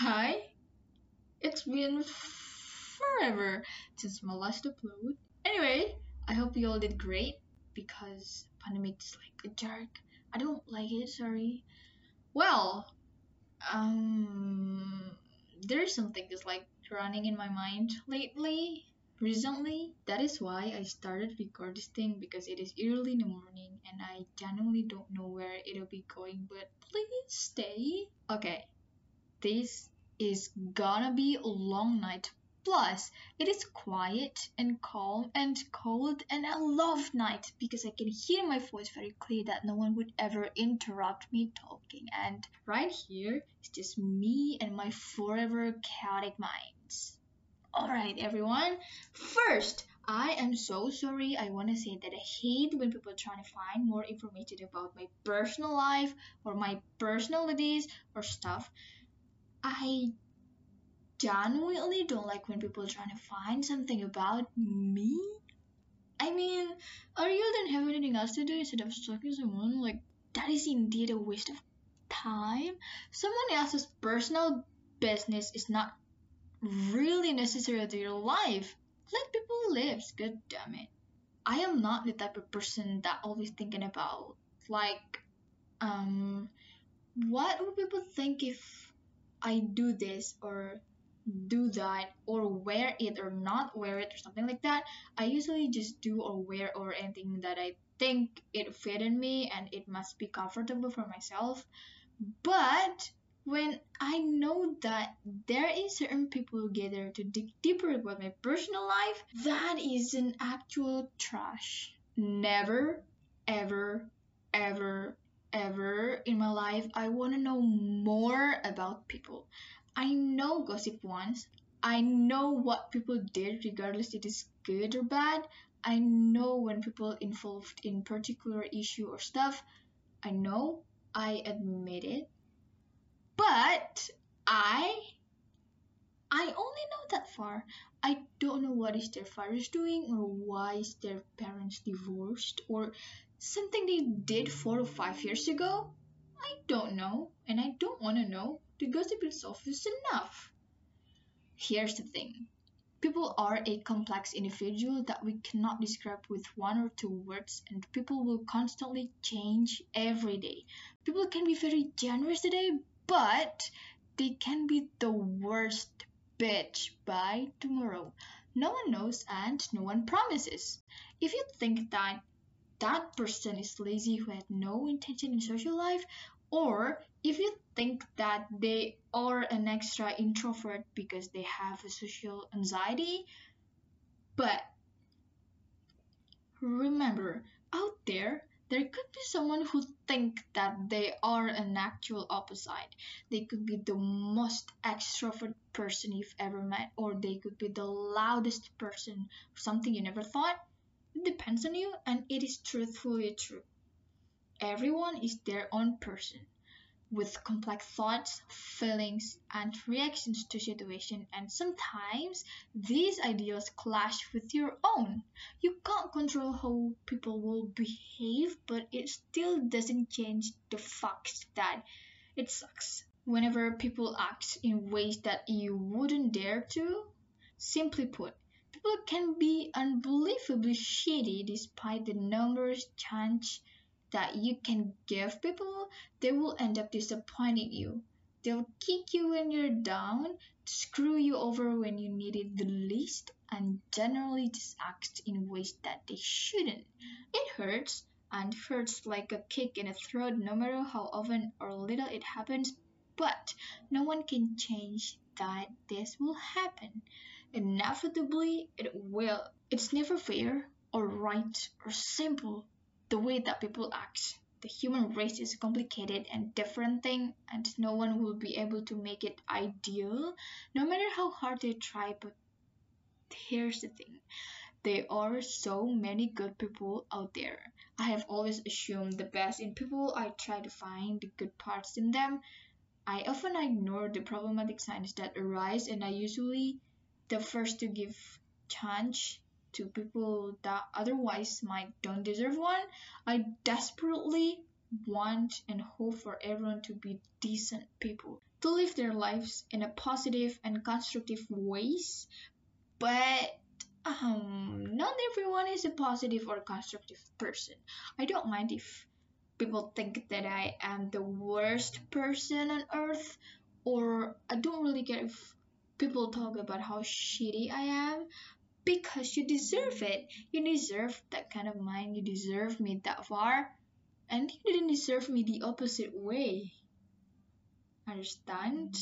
Hi. It's been forever since my last upload. Anyway, I hope you all did great because pandemic is like a jerk. I don't like it, sorry. Well, um there's something that's like running in my mind lately recently that is why i started record this thing because it is early in the morning and i genuinely don't know where it'll be going but please stay okay this is gonna be a long night plus it is quiet and calm and cold and i love night because i can hear my voice very clear that no one would ever interrupt me talking and right here is just me and my forever chaotic minds Alright, everyone. First, I am so sorry. I want to say that I hate when people try to find more information about my personal life or my personalities or stuff. I genuinely don't like when people trying to find something about me. I mean, I really don't have anything else to do instead of stalking someone. Like, that is indeed a waste of time. Someone else's personal business is not really necessary to your life. Let people live, god damn it. I am not the type of person that always thinking about like um what would people think if I do this or do that or wear it or not wear it or something like that. I usually just do or wear or anything that I think it fit in me and it must be comfortable for myself. But when I know that there is certain people together to dig deeper about my personal life, that is an actual trash. Never, ever, ever, ever in my life I want to know more about people. I know gossip once. I know what people did regardless it is good or bad. I know when people involved in particular issue or stuff. I know. I admit it but I Only know that far. I don't know what is their fathers doing or why is their parents divorced or something they did four or five years ago. I don't know and I don't want to know. The gossip is enough. Here's the thing. People are a complex individual that we cannot describe with one or two words, and people will constantly change every day. People can be very generous today, but they can be the worst bitch by tomorrow. No one knows and no one promises. If you think that that person is lazy who had no intention in social life, or if you think that they are an extra introvert because they have a social anxiety, but remember, out there, could be someone who think that they are an actual opposite. They could be the most extrovert person you've ever met, or they could be the loudest person, something you never thought. It depends on you, and it is truthfully true. Everyone is their own person with complex thoughts, feelings, and reactions to situation and sometimes these ideas clash with your own. Control how people will behave, but it still doesn't change the fact that it sucks. Whenever people act in ways that you wouldn't dare to, simply put, people can be unbelievably shitty despite the numbers chance that you can give people, they will end up disappointing you. They'll kick you when you're down, screw you over when you need it the least, and generally just act in ways that they shouldn't. It hurts, and hurts like a kick in the throat no matter how often or little it happens, but no one can change that this will happen. Inevitably, it will. It's never fair or right or simple the way that people act. The human race is a complicated and different thing, and no one will be able to make it ideal, no matter how hard they try. But here's the thing there are so many good people out there. I have always assumed the best in people. I try to find the good parts in them. I often ignore the problematic signs that arise, and I usually the first to give chance to people that otherwise might don't deserve one. I desperately want and hope for everyone to be decent people, to live their lives in a positive and constructive ways, but um, not everyone is a positive or constructive person. I don't mind if people think that I am the worst person on earth, or I don't really care if people talk about how shitty I am because you deserve it. You deserve that kind of mind. You deserve me that far. And you didn't deserve me the opposite way. Understand?